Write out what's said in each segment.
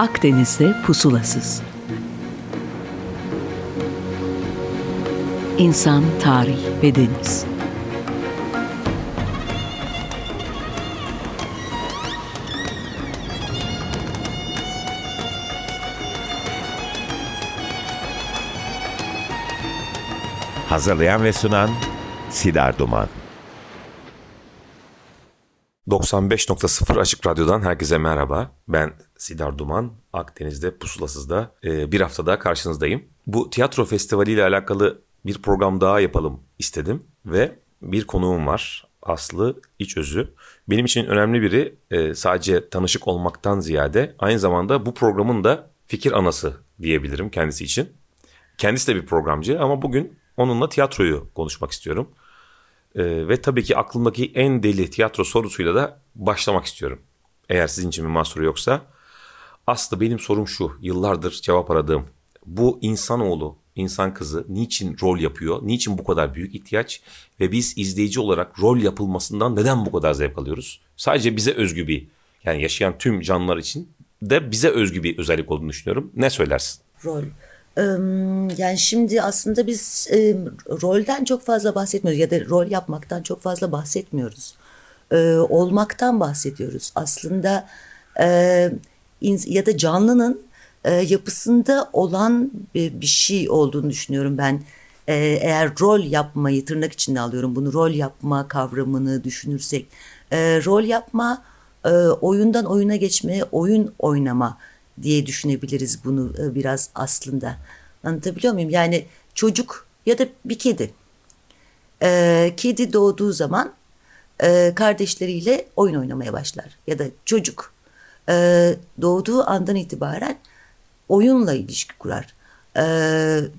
Akdeniz'de pusulasız. İnsan, tarih ve deniz. Hazırlayan ve sunan Sidar Duman. 95.0 Açık Radyo'dan herkese merhaba. Ben Sidar Duman. Akdeniz'de Pusulasız'da e, bir hafta daha karşınızdayım. Bu tiyatro festivali ile alakalı bir program daha yapalım istedim. Ve bir konuğum var. Aslı İçözü. Benim için önemli biri e, sadece tanışık olmaktan ziyade aynı zamanda bu programın da fikir anası diyebilirim kendisi için. Kendisi de bir programcı ama bugün onunla tiyatroyu konuşmak istiyorum. Ee, ve tabii ki aklımdaki en deli tiyatro sorusuyla da başlamak istiyorum. Eğer sizin için bir mahsuru yoksa. Aslı benim sorum şu, yıllardır cevap aradığım. Bu insanoğlu, insan kızı niçin rol yapıyor? Niçin bu kadar büyük ihtiyaç? Ve biz izleyici olarak rol yapılmasından neden bu kadar zevk alıyoruz? Sadece bize özgü bir, yani yaşayan tüm canlılar için de bize özgü bir özellik olduğunu düşünüyorum. Ne söylersin? Rol. Yani şimdi aslında biz rolden çok fazla bahsetmiyoruz ya da rol yapmaktan çok fazla bahsetmiyoruz. Olmaktan bahsediyoruz. Aslında e, ya da canlının e, yapısında olan bir, şey olduğunu düşünüyorum ben. Eğer rol yapmayı tırnak içinde alıyorum bunu rol yapma kavramını düşünürsek. E, rol yapma oyundan oyuna geçme, oyun oynama diye düşünebiliriz bunu e, biraz aslında. Anlatabiliyor muyum? Yani çocuk ya da bir kedi. Ee, kedi doğduğu zaman e, kardeşleriyle oyun oynamaya başlar. Ya da çocuk e, doğduğu andan itibaren oyunla ilişki kurar. E,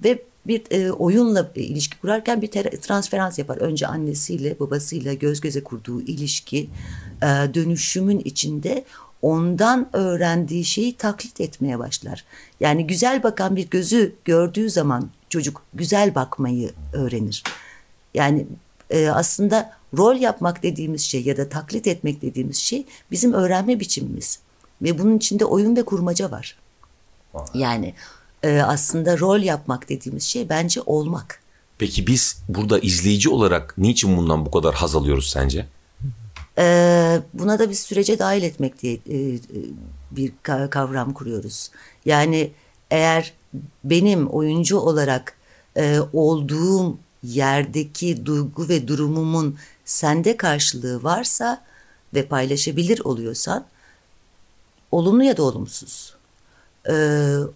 ve bir e, oyunla ilişki kurarken bir transferans yapar. Önce annesiyle babasıyla göz göze kurduğu ilişki e, dönüşümün içinde ondan öğrendiği şeyi taklit etmeye başlar. Yani güzel bakan bir gözü gördüğü zaman çocuk güzel bakmayı öğrenir. Yani e, aslında rol yapmak dediğimiz şey ya da taklit etmek dediğimiz şey bizim öğrenme biçimimiz. Ve bunun içinde oyun ve kurmaca var. Yani e, aslında rol yapmak dediğimiz şey bence olmak. Peki biz burada izleyici olarak niçin bundan bu kadar haz alıyoruz sence? Ee, buna da bir sürece dahil etmek diye e, e, bir kavram kuruyoruz. Yani eğer benim oyuncu olarak e, olduğum yerdeki duygu ve durumumun sende karşılığı varsa ve paylaşabilir oluyorsan olumlu ya da olumsuz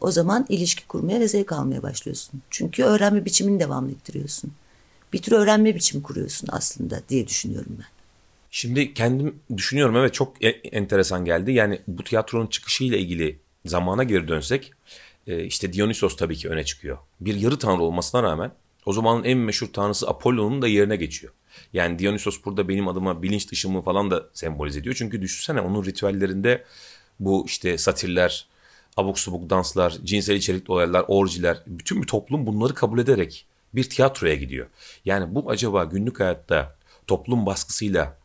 o zaman ilişki kurmaya ve zevk almaya başlıyorsun. Çünkü öğrenme biçimini devam ettiriyorsun. Bir tür öğrenme biçimi kuruyorsun aslında diye düşünüyorum ben. Şimdi kendim düşünüyorum evet çok e, enteresan geldi. Yani bu tiyatronun çıkışıyla ilgili zamana geri dönsek e, işte Dionysos tabii ki öne çıkıyor. Bir yarı tanrı olmasına rağmen o zamanın en meşhur tanrısı Apollo'nun da yerine geçiyor. Yani Dionysos burada benim adıma bilinç dışımı falan da sembolize ediyor. Çünkü düşünsene onun ritüellerinde bu işte satirler, abuk subuk danslar, cinsel içerikli olaylar, orjiler, bütün bir toplum bunları kabul ederek bir tiyatroya gidiyor. Yani bu acaba günlük hayatta toplum baskısıyla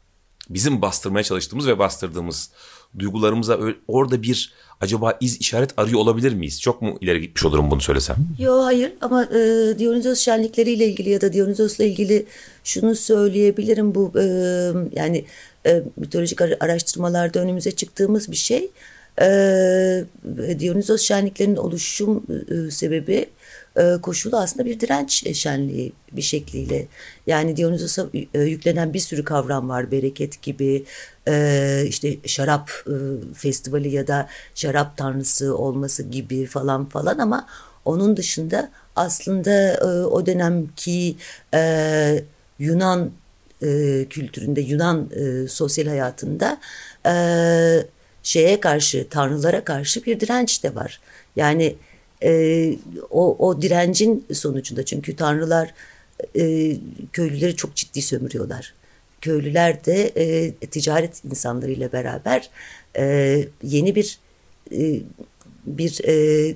bizim bastırmaya çalıştığımız ve bastırdığımız duygularımıza orada bir acaba iz işaret arıyor olabilir miyiz? Çok mu ileri gitmiş olurum bunu söylesem? Yok hayır ama e, Dionysos şenlikleriyle ilgili ya da Dionysos'la ilgili şunu söyleyebilirim bu e, yani e, mitolojik araştırmalarda önümüze çıktığımız bir şey. E, Dionysos şenliklerinin oluşum e, sebebi koşulu aslında bir direnç şenliği bir şekliyle. Yani Dionysos'a e, yüklenen bir sürü kavram var. Bereket gibi, e, işte şarap festivali ya da şarap tanrısı olması gibi falan falan ama onun dışında aslında o dönemki Yunan kültüründe, Yunan sosyal hayatında şeye karşı, tanrılara karşı bir direnç de var. Yani e, o, o direncin sonucunda çünkü tanrılar e, köylüleri çok ciddi sömürüyorlar. Köylüler de e, ticaret insanlarıyla beraber e, yeni bir e, bir e,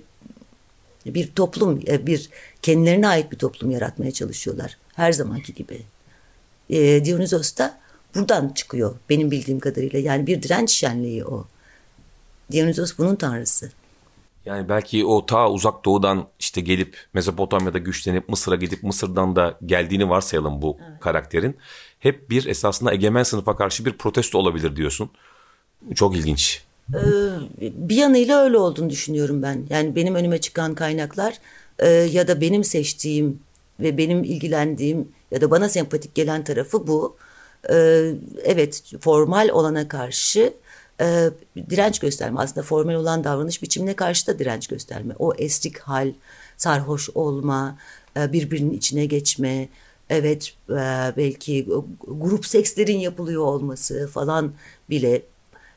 bir toplum, e, bir kendilerine ait bir toplum yaratmaya çalışıyorlar. Her zamanki gibi. E, Dionysos da buradan çıkıyor benim bildiğim kadarıyla. Yani bir direnç şenliği o. Dionysos bunun tanrısı. Yani belki o ta uzak doğudan işte gelip Mezopotamya'da güçlenip Mısır'a gidip Mısır'dan da geldiğini varsayalım bu karakterin. Hep bir esasında egemen sınıfa karşı bir protesto olabilir diyorsun. Çok ilginç. bir yanıyla öyle olduğunu düşünüyorum ben. Yani benim önüme çıkan kaynaklar e, ya da benim seçtiğim ve benim ilgilendiğim ya da bana sempatik gelen tarafı bu. E, evet formal olana karşı e, direnç gösterme. Aslında formal olan davranış biçimine karşı da direnç gösterme. O estik hal, sarhoş olma, e, birbirinin içine geçme, evet e, belki grup sekslerin yapılıyor olması falan bile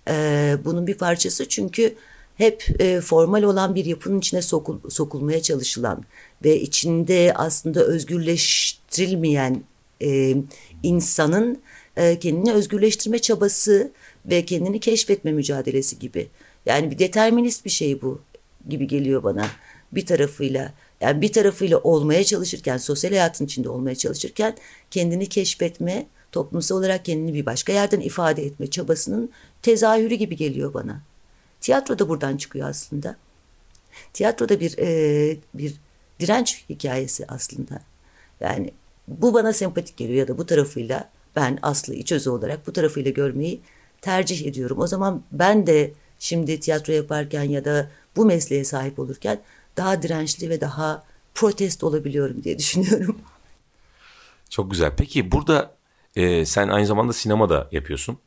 e, bunun bir parçası. Çünkü hep e, formal olan bir yapının içine sokul, sokulmaya çalışılan ve içinde aslında özgürleştirilmeyen e, insanın e, kendini özgürleştirme çabası ve kendini keşfetme mücadelesi gibi. Yani bir determinist bir şey bu gibi geliyor bana bir tarafıyla. Yani bir tarafıyla olmaya çalışırken, sosyal hayatın içinde olmaya çalışırken kendini keşfetme, toplumsal olarak kendini bir başka yerden ifade etme çabasının tezahürü gibi geliyor bana. Tiyatro da buradan çıkıyor aslında. Tiyatro da bir e, bir direnç hikayesi aslında. Yani bu bana sempatik geliyor ya da bu tarafıyla ben Aslı iç özü olarak bu tarafıyla görmeyi tercih ediyorum. O zaman ben de şimdi tiyatro yaparken ya da bu mesleğe sahip olurken daha dirençli ve daha protest olabiliyorum diye düşünüyorum. Çok güzel. Peki burada e, sen aynı zamanda sinema da yapıyorsun.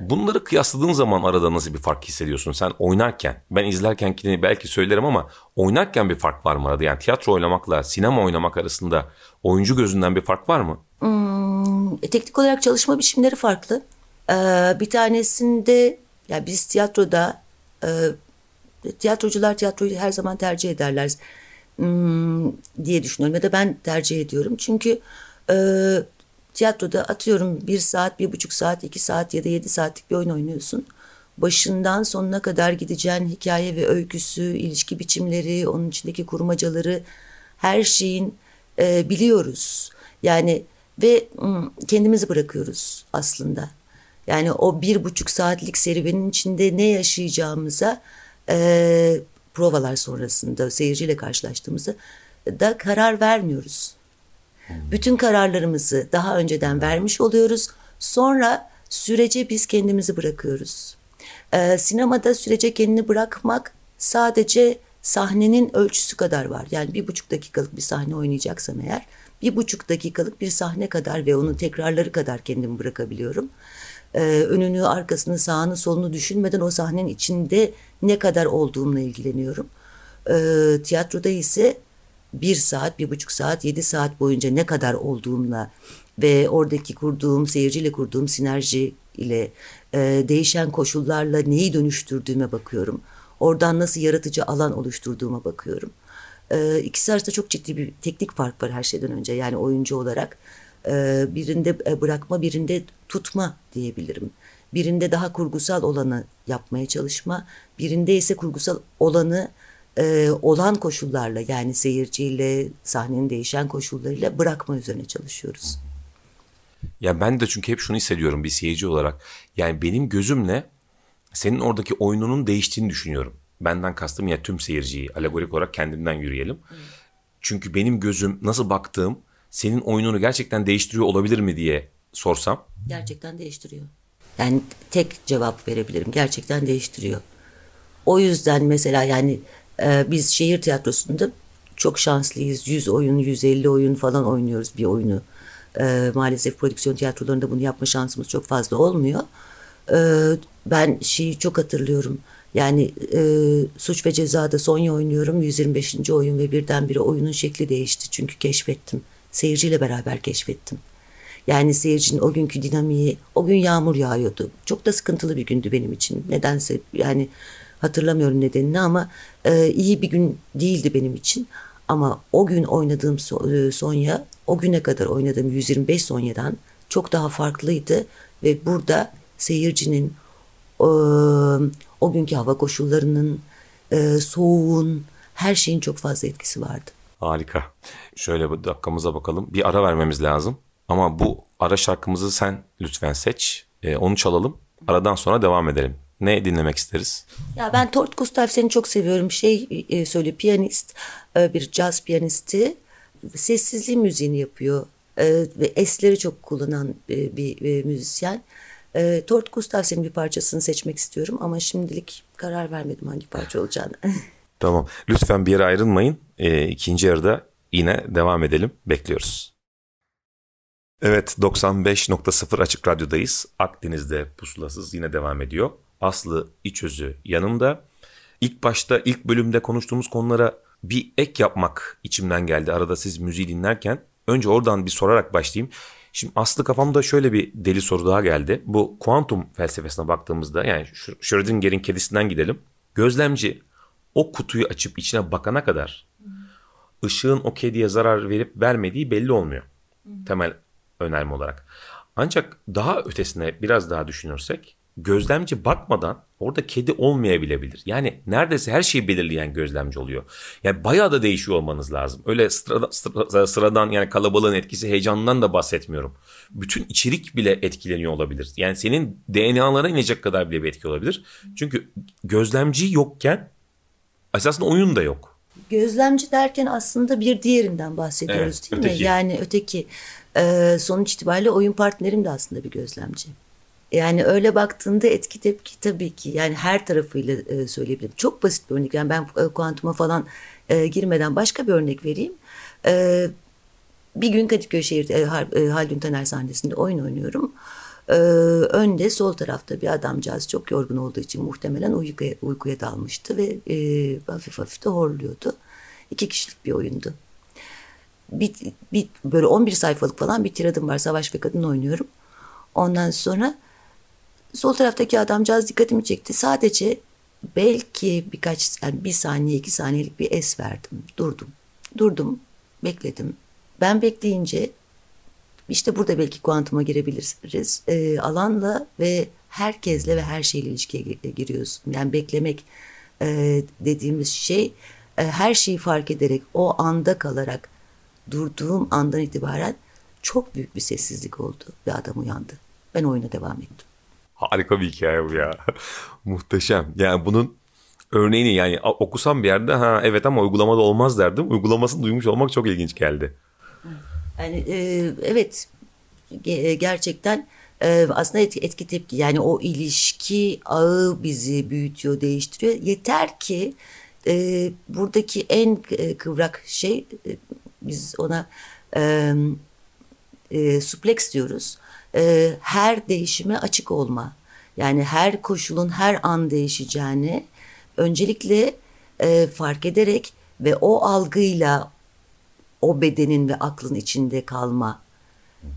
Bunları kıyasladığın zaman arada nasıl bir fark hissediyorsun? Sen oynarken, ben izlerken belki söylerim ama oynarken bir fark var mı arada? Yani tiyatro oynamakla sinema oynamak arasında oyuncu gözünden bir fark var mı? Hmm, e, teknik olarak çalışma biçimleri farklı. Ee, bir tanesinde ya biz tiyatroda e, tiyatrocular tiyatroyu her zaman tercih ederler hmm, diye düşünüyorum ya da ben tercih ediyorum. Çünkü e, tiyatroda atıyorum bir saat, bir buçuk saat, iki saat ya da yedi saatlik bir oyun oynuyorsun. Başından sonuna kadar gideceğin hikaye ve öyküsü, ilişki biçimleri, onun içindeki kurmacaları her şeyin e, biliyoruz. Yani ve hmm, kendimizi bırakıyoruz aslında. Yani o bir buçuk saatlik serüvenin içinde ne yaşayacağımıza e, provalar sonrasında seyirciyle karşılaştığımızda da karar vermiyoruz. Bütün kararlarımızı daha önceden vermiş oluyoruz. Sonra sürece biz kendimizi bırakıyoruz. Ee, sinemada sürece kendini bırakmak sadece sahnenin ölçüsü kadar var. Yani bir buçuk dakikalık bir sahne oynayacaksam eğer bir buçuk dakikalık bir sahne kadar ve onun tekrarları kadar kendimi bırakabiliyorum. Ee, önünü, arkasını, sağını, solunu düşünmeden o sahnenin içinde ne kadar olduğumla ilgileniyorum. Ee, tiyatroda ise bir saat, bir buçuk saat, yedi saat boyunca ne kadar olduğumla ve oradaki kurduğum, seyirciyle kurduğum sinerji ile e, değişen koşullarla neyi dönüştürdüğüme bakıyorum. Oradan nasıl yaratıcı alan oluşturduğuma bakıyorum. E, ikisi arasında çok ciddi bir teknik fark var her şeyden önce. Yani oyuncu olarak e, birinde e, bırakma, birinde tutma diyebilirim. Birinde daha kurgusal olanı yapmaya çalışma, birinde ise kurgusal olanı e, olan koşullarla yani seyirciyle sahnenin değişen koşullarıyla bırakma üzerine çalışıyoruz. Ya ben de çünkü hep şunu hissediyorum bir seyirci olarak. Yani benim gözümle senin oradaki oyununun değiştiğini düşünüyorum. Benden kastım ya tüm seyirciyi alegorik olarak kendimden yürüyelim. Hmm. Çünkü benim gözüm nasıl baktığım senin oyununu gerçekten değiştiriyor olabilir mi diye sorsam. Gerçekten değiştiriyor. Yani tek cevap verebilirim. Gerçekten değiştiriyor. O yüzden mesela yani ee, biz şehir tiyatrosunda çok şanslıyız. 100 oyun, 150 oyun falan oynuyoruz bir oyunu. Ee, maalesef prodüksiyon tiyatrolarında bunu yapma şansımız çok fazla olmuyor. Ee, ben şeyi çok hatırlıyorum. Yani e, Suç ve Ceza'da Sonya oynuyorum. 125. oyun ve birdenbire oyunun şekli değişti. Çünkü keşfettim. Seyirciyle beraber keşfettim. Yani seyircinin o günkü dinamiği, o gün yağmur yağıyordu. Çok da sıkıntılı bir gündü benim için. Nedense yani Hatırlamıyorum nedenini ama e, iyi bir gün değildi benim için. Ama o gün oynadığım e, Sonya, o güne kadar oynadığım 125 Sonya'dan çok daha farklıydı. Ve burada seyircinin e, o günkü hava koşullarının, e, soğuğun, her şeyin çok fazla etkisi vardı. Harika. Şöyle bir dakikamıza bakalım. Bir ara vermemiz lazım. Ama bu ara şarkımızı sen lütfen seç. E, onu çalalım. Aradan sonra devam edelim. Ne dinlemek isteriz? Ya ben Tort Gustafssen'i çok seviyorum. Şey e, söyle piyanist, e, bir caz piyanisti. Sessizliği müziğini yapıyor. E, ve esleri çok kullanan e, bir e, müzisyen. E, Tort Gustafssen'in bir parçasını seçmek istiyorum ama şimdilik karar vermedim hangi parça olacağını. Tamam. Lütfen bir yere ayrılmayın. E, ikinci yarıda yine devam edelim. Bekliyoruz. Evet 95.0 Açık Radyo'dayız. Akdeniz'de pusulasız yine devam ediyor. Aslı İçözü yanımda. İlk başta ilk bölümde konuştuğumuz konulara bir ek yapmak içimden geldi. Arada siz müziği dinlerken önce oradan bir sorarak başlayayım. Şimdi Aslı kafamda şöyle bir deli soru daha geldi. Bu kuantum felsefesine baktığımızda yani Schrödinger'in kedisinden gidelim. Gözlemci o kutuyu açıp içine bakana kadar ışığın o kediye zarar verip vermediği belli olmuyor. Temel önerme olarak. Ancak daha ötesine biraz daha düşünürsek gözlemci bakmadan orada kedi olmayabilebilir. Yani neredeyse her şeyi belirleyen gözlemci oluyor. Yani bayağı da değişiyor olmanız lazım. Öyle sıradan, sıra, sıradan yani kalabalığın etkisi heyecanından da bahsetmiyorum. Bütün içerik bile etkileniyor olabilir. Yani senin DNA'lara inecek kadar bile bir etki olabilir. Çünkü gözlemci yokken esasında oyun da yok. Gözlemci derken aslında bir diğerinden bahsediyoruz Evet, değil öteki. mi? Yani öteki e, sonuç itibariyle oyun partnerim de aslında bir gözlemci. Yani öyle baktığında etki tepki tabii ki yani her tarafıyla e, söyleyebilirim. Çok basit bir örnek. Yani ben e, kuantuma falan e, girmeden başka bir örnek vereyim. E, bir gün Kadıköy şehir e, e, Haldun Taner sahnesinde oyun oynuyorum. E, önde sol tarafta bir adamcağız çok yorgun olduğu için muhtemelen uykuya, uykuya dalmıştı ve e, hafif hafif de horluyordu. İki kişilik bir oyundu. Bir, bir, böyle 11 sayfalık falan bir tiradım var. Savaş ve kadın oynuyorum. Ondan sonra sol taraftaki adamcağız dikkatimi çekti. Sadece belki birkaç yani bir saniye iki saniyelik bir es verdim. Durdum. Durdum. Bekledim. Ben bekleyince işte burada belki kuantuma girebiliriz. Ee, alanla ve herkesle ve her şeyle ilişkiye gi- giriyorsun. Yani beklemek e, dediğimiz şey e, her şeyi fark ederek o anda kalarak durduğum andan itibaren çok büyük bir sessizlik oldu ve adam uyandı. Ben oyuna devam ettim. Harika bir hikaye bu ya. Muhteşem. Yani bunun örneğini yani okusam bir yerde ha evet ama uygulamada olmaz derdim. Uygulamasını duymuş olmak çok ilginç geldi. Yani e, evet ge- gerçekten e, aslında etki, etki tepki yani o ilişki ağı bizi büyütüyor, değiştiriyor. Yeter ki e, buradaki en e, kıvrak şey e, biz ona e, e, suplex diyoruz. E, her değişime açık olma. Yani her koşulun her an değişeceğini öncelikle e, fark ederek ve o algıyla o bedenin ve aklın içinde kalma.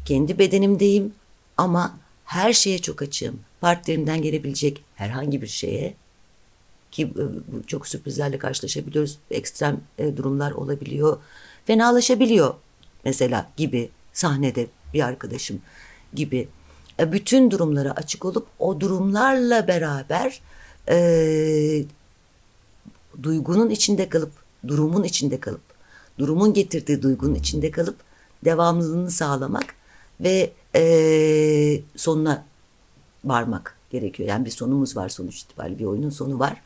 Kendi bedenimdeyim ama her şeye çok açığım. Partnerimden gelebilecek herhangi bir şeye ki e, çok sürprizlerle karşılaşabiliyoruz. Ekstrem e, durumlar olabiliyor. Fenalaşabiliyor mesela gibi sahnede bir arkadaşım gibi. E, Bütün durumlara açık olup o durumlarla beraber e, duygunun içinde kalıp, durumun içinde kalıp, durumun getirdiği duygunun içinde kalıp devamlılığını sağlamak ve eee, sonuna varmak gerekiyor. Yani bir sonumuz var sonuç itibariyle bir oyunun sonu var.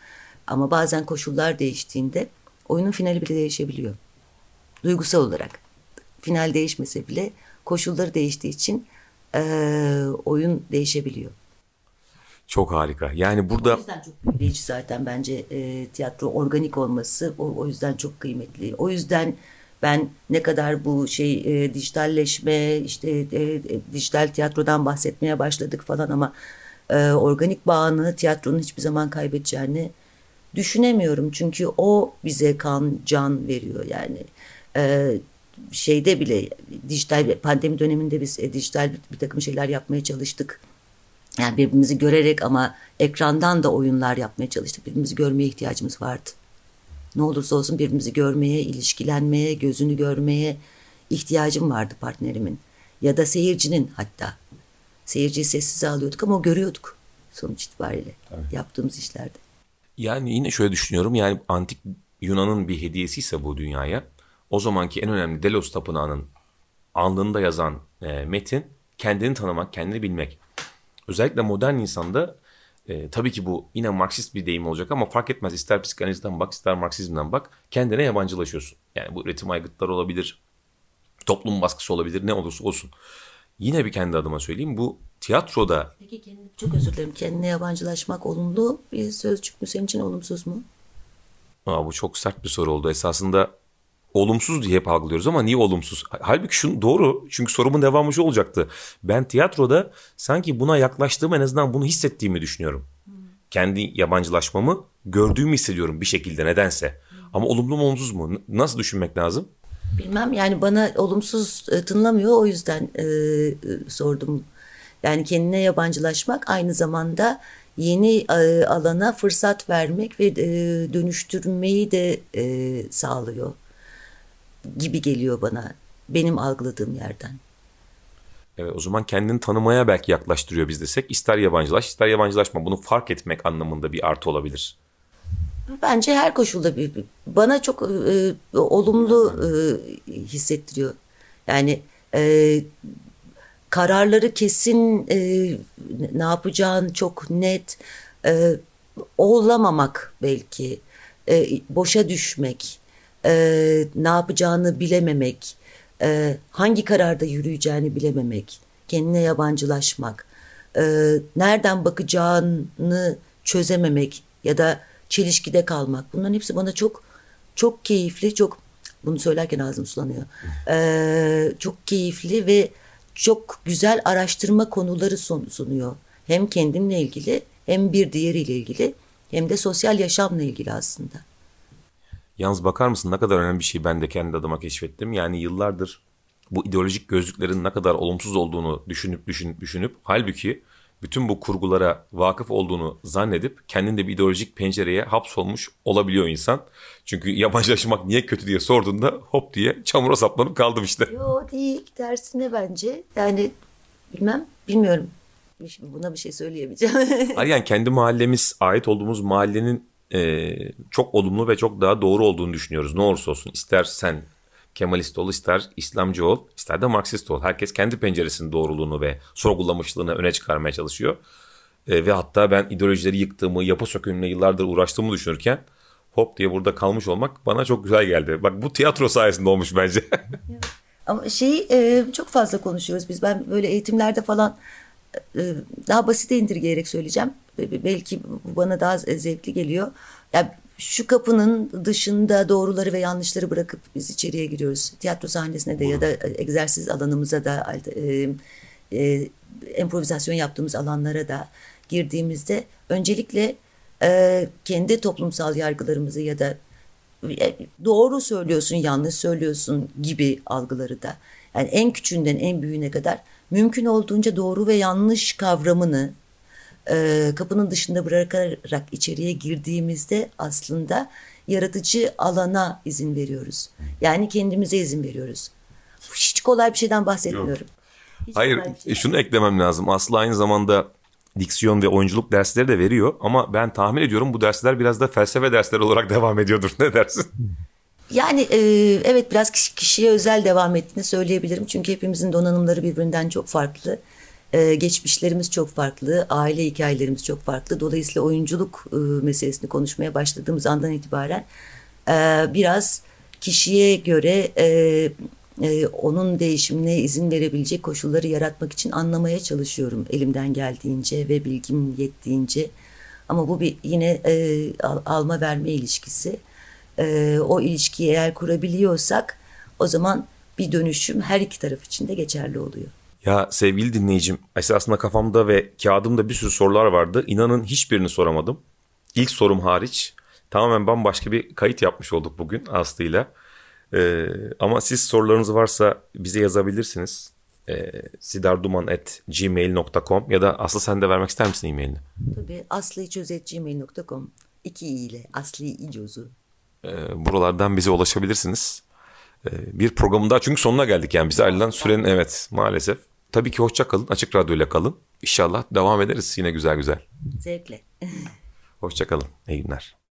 Ama bazen koşullar değiştiğinde oyunun finali bile değişebiliyor. Duygusal olarak. Final değişmese bile koşulları değiştiği için eee, oyun değişebiliyor. Çok harika. Yani burada O yüzden çok büyüleyici zaten bence e, tiyatro organik olması o, o yüzden çok kıymetli. O yüzden ben ne kadar bu şey e, dijitalleşme işte e, e, dijital tiyatrodan bahsetmeye başladık falan ama e, organik bağını tiyatronun hiçbir zaman kaybedeceğini düşünemiyorum. Çünkü o bize kan, can veriyor yani. E, şeyde bile dijital pandemi döneminde biz e, dijital bir, bir takım şeyler yapmaya çalıştık. Yani birbirimizi görerek ama ekrandan da oyunlar yapmaya çalıştık. Birbirimizi görmeye ihtiyacımız vardı. Ne olursa olsun birbirimizi görmeye, ilişkilenmeye, gözünü görmeye ihtiyacım vardı partnerimin. Ya da seyircinin hatta. Seyirciyi sessize alıyorduk ama o görüyorduk sonuç itibariyle yaptığımız işlerde. yani yine şöyle düşünüyorum. Yani antik Yunan'ın bir hediyesi ise bu dünyaya o zamanki en önemli Delos tapınağının alnında yazan e, metin kendini tanımak, kendini bilmek. Özellikle modern insanda e, tabii ki bu yine Marksist bir deyim olacak ama fark etmez. İster psikanalizden bak ister Marksizmden bak kendine yabancılaşıyorsun. Yani bu üretim aygıtları olabilir, toplum baskısı olabilir ne olursa olsun. Yine bir kendi adıma söyleyeyim bu tiyatroda Peki kendine, çok özür dilerim. Kendine yabancılaşmak olumlu bir sözcük mü senin için olumsuz mu? Aa, bu çok sert bir soru oldu. Esasında olumsuz diye hep algılıyoruz ama niye olumsuz? Halbuki şunu doğru. Çünkü sorumun devamı şu olacaktı. Ben tiyatroda sanki buna yaklaştığım en azından bunu hissettiğimi düşünüyorum. Kendi yabancılaşmamı gördüğümü hissediyorum bir şekilde nedense. Ama olumlu mu olumsuz mu? Nasıl düşünmek lazım? Bilmem yani bana olumsuz e, tınlamıyor o yüzden e, e, sordum. Yani kendine yabancılaşmak aynı zamanda yeni e, alana fırsat vermek ve dönüştürmeyi de sağlıyor gibi geliyor bana benim algıladığım yerden. Evet, o zaman kendini tanımaya belki yaklaştırıyor biz desek. İster yabancılaş ister yabancılaşma. Bunu fark etmek anlamında bir artı olabilir. Bence her koşulda bir, bana çok e, olumlu e, hissettiriyor. Yani e, kararları kesin e, ne yapacağın çok net e, olamamak belki e, boşa düşmek e, ne yapacağını bilememek e, hangi kararda yürüyeceğini bilememek kendine yabancılaşmak e, nereden bakacağını çözememek ya da çelişkide kalmak bunların hepsi bana çok çok keyifli çok bunu söylerken ağzım sulanıyor E, çok keyifli ve çok güzel araştırma konuları sun- sunuyor. Hem kendimle ilgili hem bir diğeriyle ilgili hem de sosyal yaşamla ilgili aslında. Yalnız bakar mısın ne kadar önemli bir şey ben de kendi adıma keşfettim. Yani yıllardır bu ideolojik gözlüklerin ne kadar olumsuz olduğunu düşünüp düşünüp düşünüp halbuki bütün bu kurgulara vakıf olduğunu zannedip kendinde bir ideolojik pencereye hapsolmuş olabiliyor insan. Çünkü yabancılaşmak niye kötü diye sorduğunda hop diye çamura saplanıp kaldım işte. Yo değil tersine bence. Yani bilmem bilmiyorum. Bir- Buna bir şey söyleyemeyeceğim. Hayır yani kendi mahallemiz, ait olduğumuz mahallenin e, çok olumlu ve çok daha doğru olduğunu düşünüyoruz. Ne olursa olsun. İster sen Kemalist ol, ister İslamcı ol, ister de Marksist ol. Herkes kendi penceresinin doğruluğunu ve sorgulamışlığını öne çıkarmaya çalışıyor. E, ve hatta ben ideolojileri yıktığımı, yapı sökümüne yıllardır uğraştığımı düşünürken hop diye burada kalmış olmak bana çok güzel geldi. Bak bu tiyatro sayesinde olmuş bence. Ama şeyi e, çok fazla konuşuyoruz biz. Ben böyle eğitimlerde falan daha basite indirgeyerek söyleyeceğim. Be- be- Belki bana daha zevkli geliyor. Ya şu kapının dışında doğruları ve yanlışları bırakıp biz içeriye giriyoruz. Tiyatro sahnesine de ya da egzersiz alanımıza da e, e, improvizasyon yaptığımız alanlara da girdiğimizde öncelikle e, kendi toplumsal yargılarımızı ya da e, doğru söylüyorsun, yanlış söylüyorsun gibi algıları da. Yani en küçüğünden en büyüğüne kadar mümkün olduğunca doğru ve yanlış kavramını e, kapının dışında bırakarak içeriye girdiğimizde aslında yaratıcı alana izin veriyoruz. Yani kendimize izin veriyoruz. Hiç kolay bir şeyden bahsetmiyorum. Hiç Hayır şey. şunu eklemem lazım. Aslı aynı zamanda diksiyon ve oyunculuk dersleri de veriyor. Ama ben tahmin ediyorum bu dersler biraz da felsefe dersleri olarak devam ediyordur. Ne dersin? Yani e, evet biraz kişi- kişiye özel devam ettiğini söyleyebilirim. Çünkü hepimizin donanımları birbirinden çok farklı. E, geçmişlerimiz çok farklı. Aile hikayelerimiz çok farklı. Dolayısıyla oyunculuk e, meselesini konuşmaya başladığımız andan itibaren e, biraz kişiye göre e, e, onun değişimine izin verebilecek koşulları yaratmak için anlamaya çalışıyorum elimden geldiğince ve bilgim yettiğince. Ama bu bir yine e, al- alma verme ilişkisi. E, o ilişkiyi eğer kurabiliyorsak o zaman bir dönüşüm her iki taraf için de geçerli oluyor. Ya sevgili dinleyicim esasında kafamda ve kağıdımda bir sürü sorular vardı. İnanın hiçbirini soramadım. İlk sorum hariç tamamen bambaşka bir kayıt yapmış olduk bugün Aslı'yla. Ee, ama siz sorularınız varsa bize yazabilirsiniz. Ee, sidarduman.gmail.com ya da Aslı sen de vermek ister misin e-mailini? Tabii aslıiçözetgmail.com iki i ile Aslı İcozu. Ee, buralardan bize ulaşabilirsiniz. Ee, bir programın daha çünkü sonuna geldik yani bize ayrılan sürenin evet maalesef. Tabii ki hoşça kalın. Açık Radyo ile kalın. İnşallah devam ederiz yine güzel güzel. Zevkle. Hoşça kalın. İyi günler.